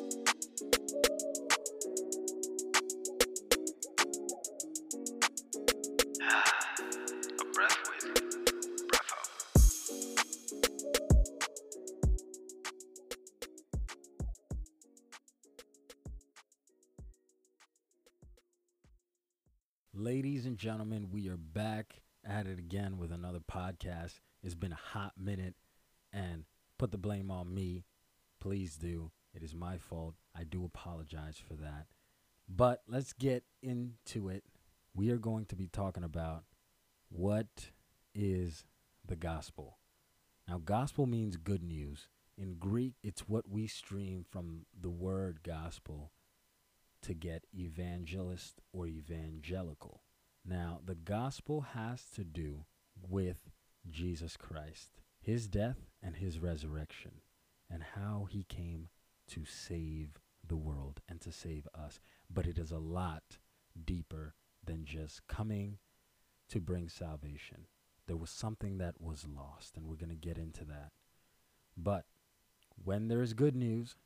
Ladies and gentlemen, we are back at it again with another podcast. It's been a hot minute, and put the blame on me. Please do. It is my fault. I do apologize for that. But let's get into it. We are going to be talking about what is the gospel. Now, gospel means good news. In Greek, it's what we stream from the word gospel to get evangelist or evangelical. Now, the gospel has to do with Jesus Christ, his death and his resurrection, and how he came to save the world and to save us. But it is a lot deeper than just coming to bring salvation. There was something that was lost, and we're going to get into that. But when there is good news,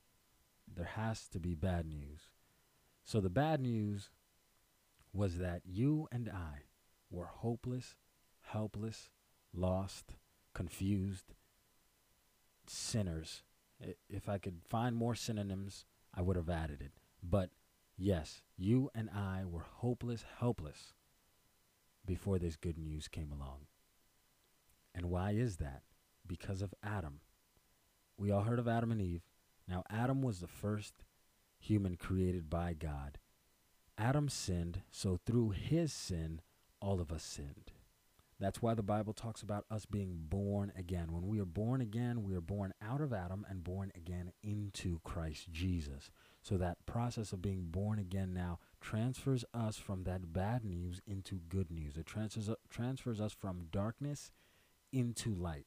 there has to be bad news. So the bad news was that you and I were hopeless, helpless, lost, confused sinners. If I could find more synonyms, I would have added it. But yes, you and I were hopeless, helpless before this good news came along. And why is that? Because of Adam. We all heard of Adam and Eve. Now, Adam was the first human created by God. Adam sinned, so through his sin, all of us sinned. That's why the Bible talks about us being born again. When we are born again, we are born out of Adam and born again into Christ Jesus. So that process of being born again now transfers us from that bad news into good news. It transfers, transfers us from darkness into light,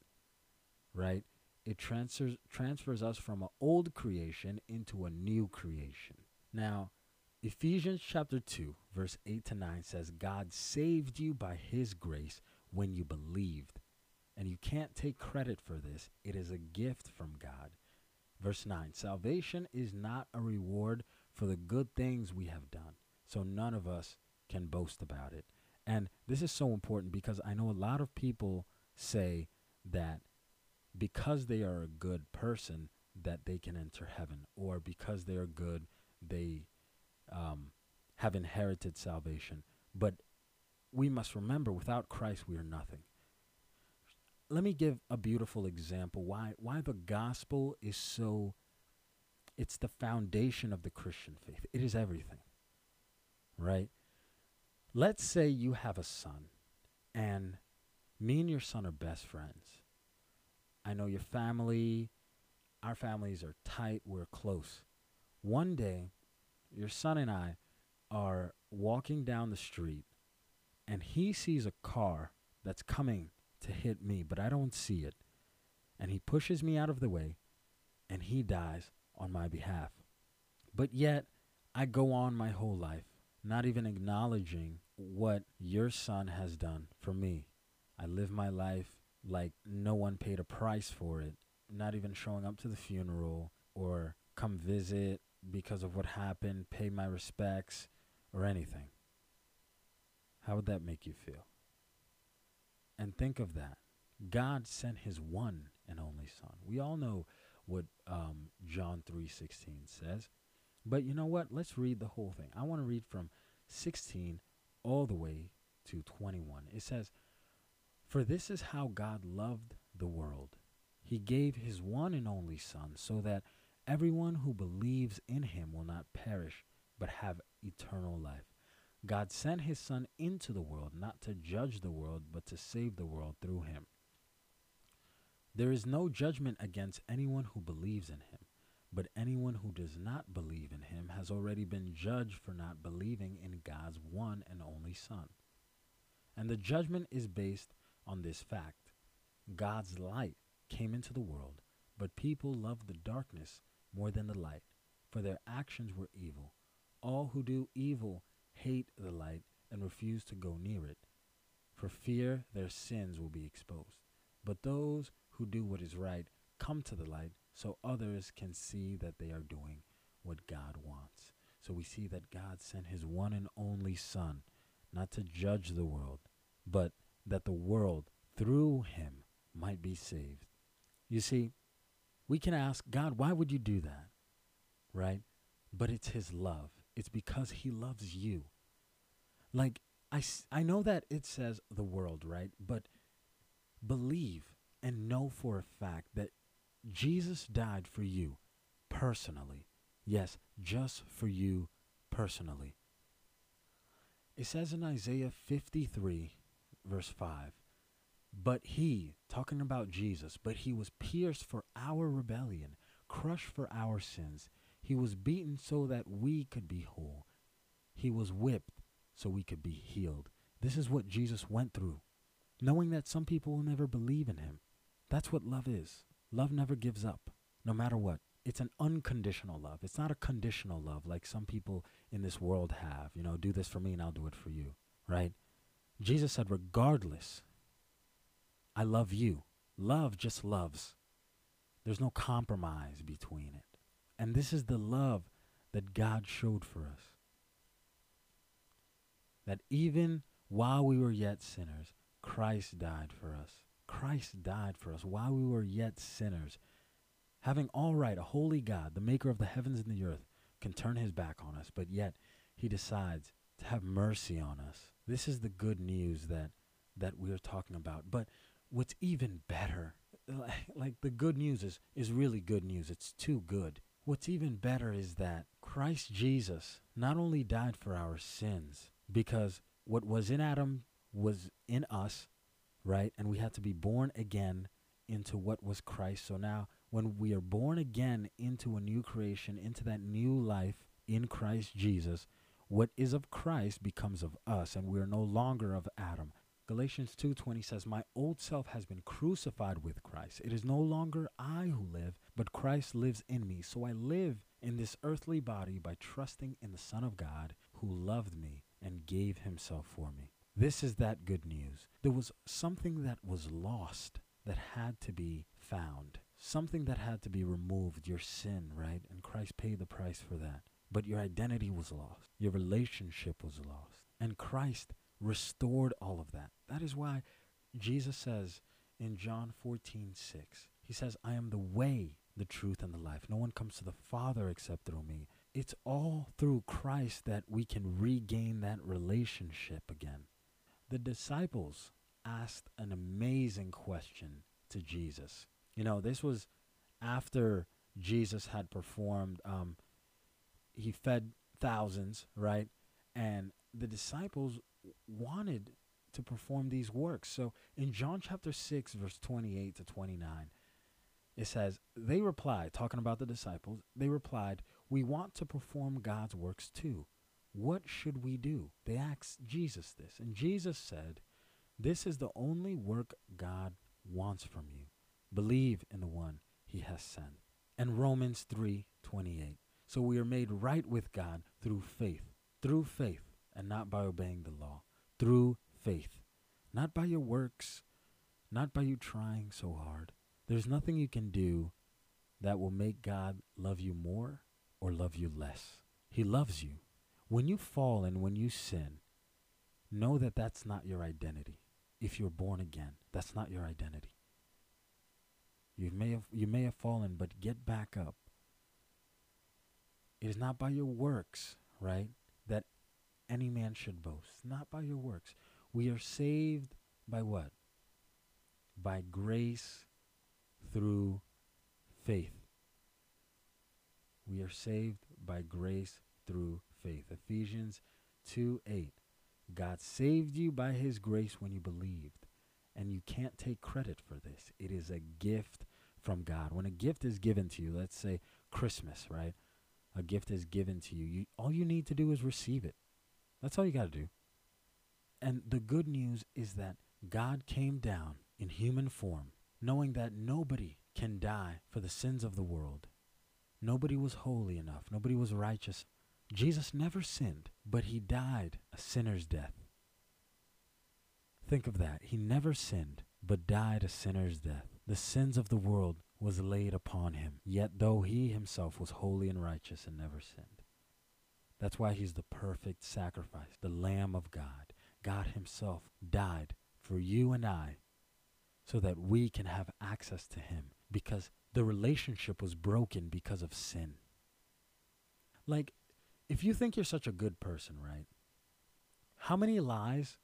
right? It transfers transfers us from an old creation into a new creation. Now, Ephesians chapter 2, verse 8 to 9 says, God saved you by his grace when you believed. And you can't take credit for this, it is a gift from God. Verse 9 Salvation is not a reward for the good things we have done, so none of us can boast about it. And this is so important because I know a lot of people say that because they are a good person that they can enter heaven or because they are good they um, have inherited salvation but we must remember without christ we are nothing let me give a beautiful example why why the gospel is so it's the foundation of the christian faith it is everything right let's say you have a son and me and your son are best friends I know your family. Our families are tight. We're close. One day, your son and I are walking down the street, and he sees a car that's coming to hit me, but I don't see it. And he pushes me out of the way, and he dies on my behalf. But yet, I go on my whole life, not even acknowledging what your son has done for me. I live my life like no one paid a price for it, not even showing up to the funeral or come visit because of what happened, pay my respects or anything. How would that make you feel? And think of that. God sent his one and only son. We all know what um, John 3:16 says. But you know what? Let's read the whole thing. I want to read from 16 all the way to 21. It says, for this is how God loved the world. He gave his one and only Son, so that everyone who believes in him will not perish, but have eternal life. God sent his Son into the world, not to judge the world, but to save the world through him. There is no judgment against anyone who believes in him, but anyone who does not believe in him has already been judged for not believing in God's one and only Son. And the judgment is based on this fact God's light came into the world, but people loved the darkness more than the light, for their actions were evil. All who do evil hate the light and refuse to go near it, for fear their sins will be exposed. But those who do what is right come to the light, so others can see that they are doing what God wants. So we see that God sent his one and only Son, not to judge the world, but that the world through him might be saved. You see, we can ask God, why would you do that? Right? But it's his love. It's because he loves you. Like, I, I know that it says the world, right? But believe and know for a fact that Jesus died for you personally. Yes, just for you personally. It says in Isaiah 53, verse 5, but he, talking about Jesus, but he was pierced for our rebellion, crushed for our sins. He was beaten so that we could be whole. He was whipped so we could be healed. This is what Jesus went through, knowing that some people will never believe in him. That's what love is. Love never gives up, no matter what. It's an unconditional love. It's not a conditional love like some people in this world have. You know, do this for me and I'll do it for you, right? Jesus said, regardless, I love you. Love just loves. There's no compromise between it. And this is the love that God showed for us. That even while we were yet sinners, Christ died for us. Christ died for us while we were yet sinners. Having all right, a holy God, the maker of the heavens and the earth, can turn his back on us, but yet he decides to have mercy on us. This is the good news that that we're talking about. But what's even better, like the good news is is really good news. It's too good. What's even better is that Christ Jesus not only died for our sins because what was in Adam was in us right? And we had to be born again into what was Christ. So now, when we are born again into a new creation, into that new life in Christ Jesus, what is of Christ becomes of us, and we are no longer of Adam. Galatians 2:20 says, "My old self has been crucified with Christ. It is no longer I who live, but Christ lives in me. So I live in this earthly body by trusting in the Son of God who loved me and gave himself for me." This is that good news. There was something that was lost that had to be found, something that had to be removed, your sin, right? And Christ paid the price for that. But your identity was lost, your relationship was lost. And Christ restored all of that. That is why Jesus says in John 14, 6, He says, I am the way, the truth, and the life. No one comes to the Father except through me. It's all through Christ that we can regain that relationship again. The disciples asked an amazing question to Jesus. You know, this was after Jesus had performed, um, he fed thousands, right? And the disciples wanted to perform these works. So in John chapter 6, verse 28 to 29, it says, They replied, talking about the disciples, they replied, We want to perform God's works too. What should we do? They asked Jesus this, and Jesus said, This is the only work God wants from you. Believe in the one he has sent. And Romans 3:28. So we are made right with God through faith, through faith, and not by obeying the law, through faith, not by your works, not by you trying so hard. There's nothing you can do that will make God love you more or love you less. He loves you. When you fall and when you sin, know that that's not your identity. If you're born again, that's not your identity. You may have you may have fallen, but get back up. It is not by your works, right, that any man should boast. Not by your works. We are saved by what? By grace through faith. We are saved by grace through faith. Ephesians 2 8. God saved you by his grace when you believed. And you can't take credit for this. It is a gift from God. When a gift is given to you, let's say Christmas, right? A gift is given to you. you all you need to do is receive it. That's all you got to do. And the good news is that God came down in human form, knowing that nobody can die for the sins of the world. Nobody was holy enough. Nobody was righteous Jesus never sinned, but he died a sinner's death. Think of that. He never sinned, but died a sinner's death. The sins of the world was laid upon him. Yet though he himself was holy and righteous and never sinned. That's why he's the perfect sacrifice, the Lamb of God. God himself died for you and I so that we can have access to him because the relationship was broken because of sin. Like, if you think you're such a good person, right? How many lies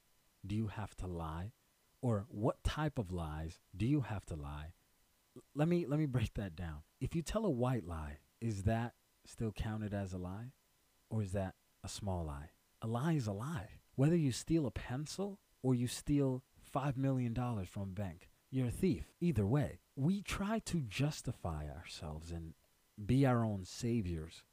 do you have to lie? Or what type of lies do you have to lie? Let me let me break that down. If you tell a white lie, is that still counted as a lie? Or is that a small lie? A lie is a lie. Whether you steal a pencil or you steal $5 million from a bank, you're a thief. Either way, we try to justify ourselves and be our own saviors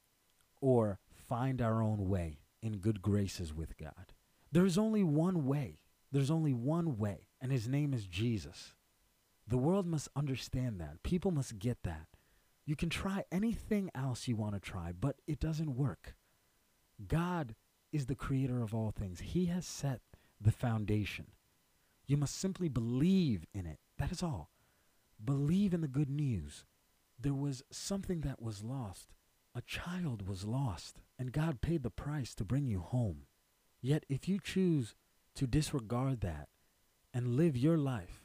or find our own way in good graces with God. There's only one way. There's only one way, and his name is Jesus. The world must understand that. People must get that. You can try anything else you want to try, but it doesn't work. God is the creator of all things, He has set the foundation. You must simply believe in it. That is all. Believe in the good news. There was something that was lost. A child was lost, and God paid the price to bring you home. Yet, if you choose to disregard that and live your life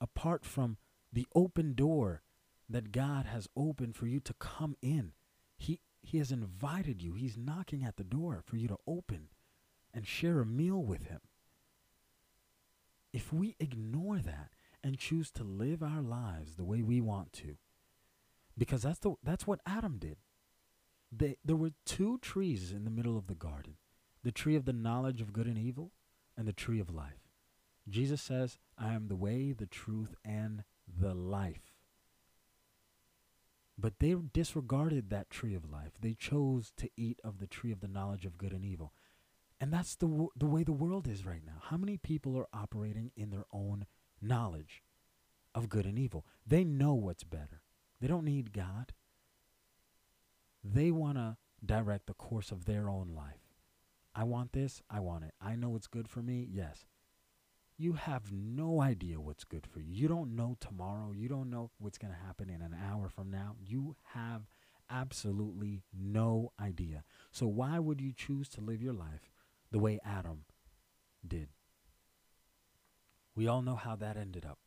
apart from the open door that God has opened for you to come in, He, he has invited you, He's knocking at the door for you to open and share a meal with Him. If we ignore that and choose to live our lives the way we want to, because that's, the, that's what Adam did. They, there were two trees in the middle of the garden the tree of the knowledge of good and evil and the tree of life. Jesus says, I am the way, the truth, and the life. But they disregarded that tree of life. They chose to eat of the tree of the knowledge of good and evil. And that's the, the way the world is right now. How many people are operating in their own knowledge of good and evil? They know what's better. They don't need God. They want to direct the course of their own life. I want this, I want it. I know what's good for me, yes. You have no idea what's good for you. You don't know tomorrow. You don't know what's going to happen in an hour from now. You have absolutely no idea. So, why would you choose to live your life the way Adam did? We all know how that ended up.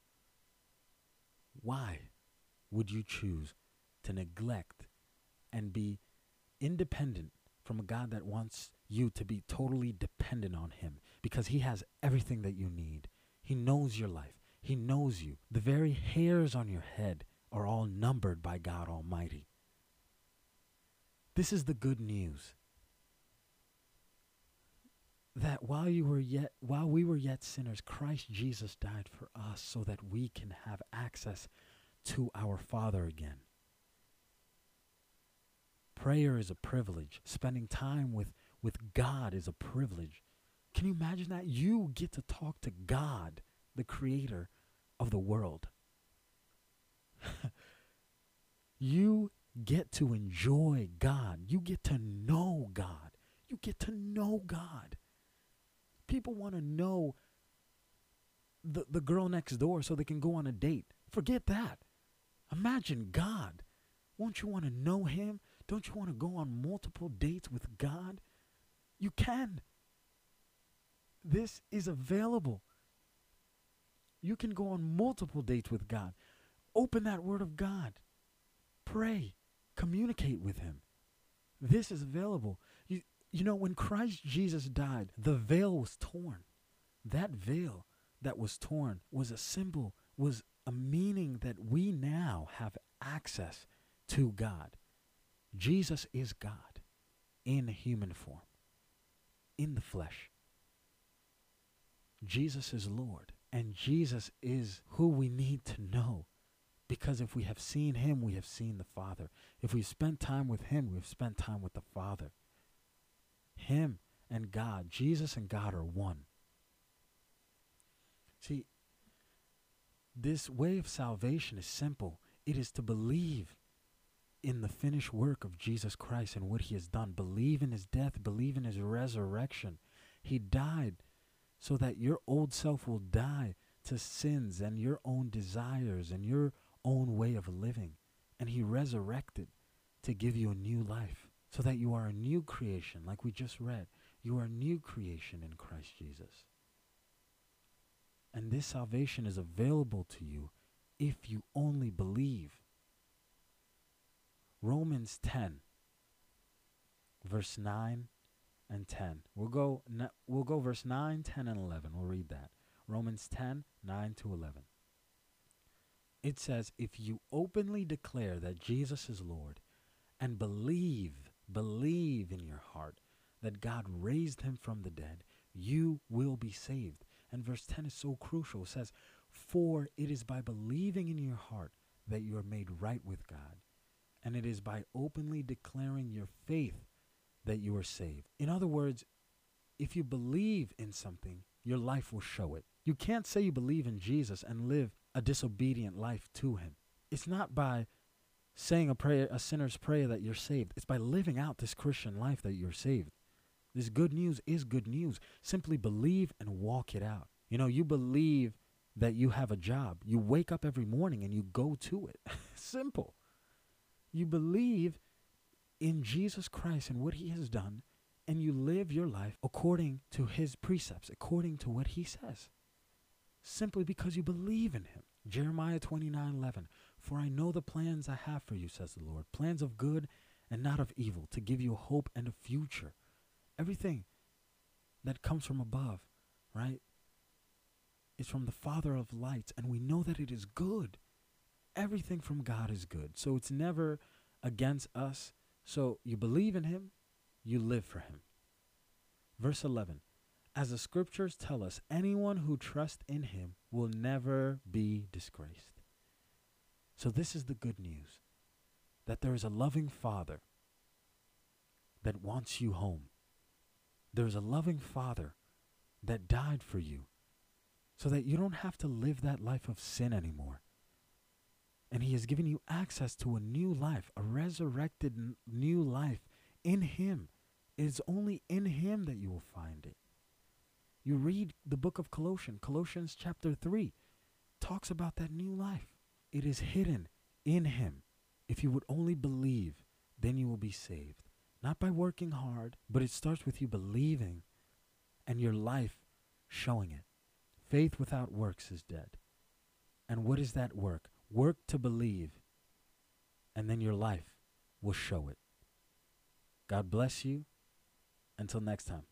Why would you choose to neglect and be independent from a God that wants you to be totally dependent on Him because He has everything that you need. He knows your life, He knows you. The very hairs on your head are all numbered by God Almighty. This is the good news. That while you were yet while we were yet sinners, Christ Jesus died for us so that we can have access to our Father again. Prayer is a privilege. Spending time with with God is a privilege. Can you imagine that? You get to talk to God, the creator of the world. you get to enjoy God. You get to know God. You get to know God. People want to know the, the girl next door so they can go on a date. Forget that. Imagine God. Won't you want to know Him? Don't you want to go on multiple dates with God? You can. This is available. You can go on multiple dates with God. Open that Word of God. Pray. Communicate with Him. This is available. You, know, when Christ Jesus died, the veil was torn. That veil that was torn was a symbol, was a meaning that we now have access to God. Jesus is God in human form in the flesh. Jesus is Lord, and Jesus is who we need to know. Because if we have seen him, we have seen the Father. If we've spent time with him, we've spent time with the Father. Him and God, Jesus and God are one. See, this way of salvation is simple. It is to believe in the finished work of Jesus Christ and what he has done. Believe in his death, believe in his resurrection. He died so that your old self will die to sins and your own desires and your own way of living. and he resurrected to give you a new life so that you are a new creation, like we just read. You are a new creation in Christ Jesus. And this salvation is available to you if you only believe. Romans 10, verse 9 and 10. We'll go, we'll go verse 9, 10, and 11. We'll read that. Romans 10, 9 to 11. It says, If you openly declare that Jesus is Lord and believe, believe in your heart that God raised him from the dead, you will be saved. And verse 10 is so crucial. It says, For it is by believing in your heart that you are made right with God, and it is by openly declaring your faith that you are saved. In other words, if you believe in something, your life will show it. You can't say you believe in Jesus and live a disobedient life to him. It's not by saying a prayer, a sinner's prayer that you're saved. It's by living out this Christian life that you're saved. This good news is good news. Simply believe and walk it out. You know, you believe that you have a job. You wake up every morning and you go to it. Simple. You believe in Jesus Christ and what he has done, and you live your life according to his precepts, according to what he says. Simply because you believe in him. Jeremiah 29 11. For I know the plans I have for you, says the Lord plans of good and not of evil, to give you hope and a future. Everything that comes from above, right, is from the Father of lights, and we know that it is good. Everything from God is good. So it's never against us. So you believe in Him, you live for Him. Verse 11 As the scriptures tell us, anyone who trusts in Him will never be disgraced. So this is the good news that there is a loving Father that wants you home. There's a loving Father that died for you so that you don't have to live that life of sin anymore. And He has given you access to a new life, a resurrected n- new life in Him. It is only in Him that you will find it. You read the book of Colossians, Colossians chapter 3 talks about that new life. It is hidden in Him. If you would only believe, then you will be saved. Not by working hard, but it starts with you believing and your life showing it. Faith without works is dead. And what is that work? Work to believe, and then your life will show it. God bless you. Until next time.